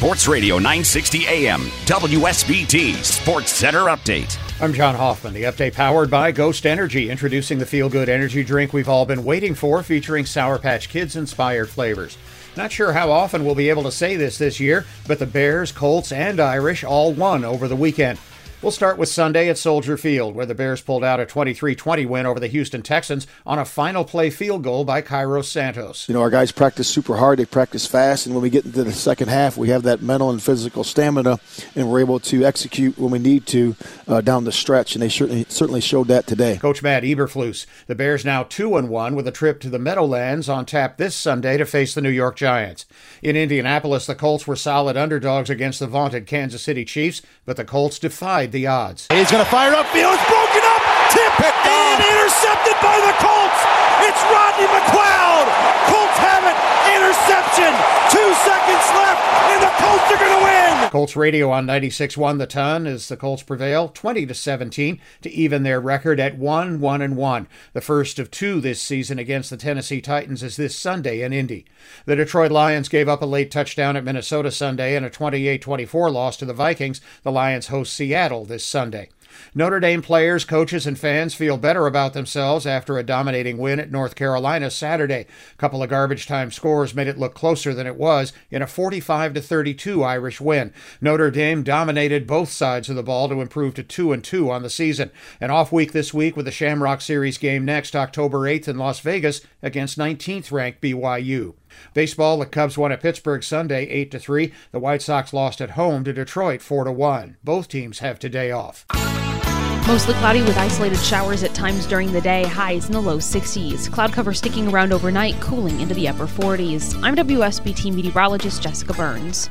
Sports Radio 960 AM, WSBT Sports Center Update. I'm John Hoffman. The update powered by Ghost Energy, introducing the feel good energy drink we've all been waiting for, featuring Sour Patch Kids inspired flavors. Not sure how often we'll be able to say this this year, but the Bears, Colts, and Irish all won over the weekend. We'll start with Sunday at Soldier Field, where the Bears pulled out a 23 20 win over the Houston Texans on a final play field goal by Cairo Santos. You know, our guys practice super hard, they practice fast, and when we get into the second half, we have that mental and physical stamina, and we're able to execute when we need to uh, down the stretch, and they certainly, certainly showed that today. Coach Matt Eberflus. The Bears now 2 and 1 with a trip to the Meadowlands on tap this Sunday to face the New York Giants. In Indianapolis, the Colts were solid underdogs against the vaunted Kansas City Chiefs, but the Colts defied the odds. He's going to fire upfield. It's broken up. Tip and intercepted by the Colts. It's Rodney McLeod. Colts have it. Interception. Two seconds left, and the Colts are going to win. Colts radio on 96.1 The Ton as the Colts prevail 20 to 17 to even their record at 1 1 and 1. The first of two this season against the Tennessee Titans is this Sunday in Indy. The Detroit Lions gave up a late touchdown at Minnesota Sunday and a 28 24 loss to the Vikings. The Lions host Seattle this Sunday. Notre Dame players, coaches, and fans feel better about themselves after a dominating win at North Carolina Saturday. A couple of garbage time scores made it look closer than it was in a 45 to 32 Irish win. Notre Dame dominated both sides of the ball to improve to 2 and 2 on the season. An off week this week with the Shamrock Series game next October 8th in Las Vegas against 19th ranked BYU. Baseball, the Cubs won at Pittsburgh Sunday 8 to 3. The White Sox lost at home to Detroit 4 to 1. Both teams have today off. Mostly cloudy with isolated showers at times during the day, highs in the low 60s. Cloud cover sticking around overnight, cooling into the upper 40s. I'm WSBT meteorologist Jessica Burns.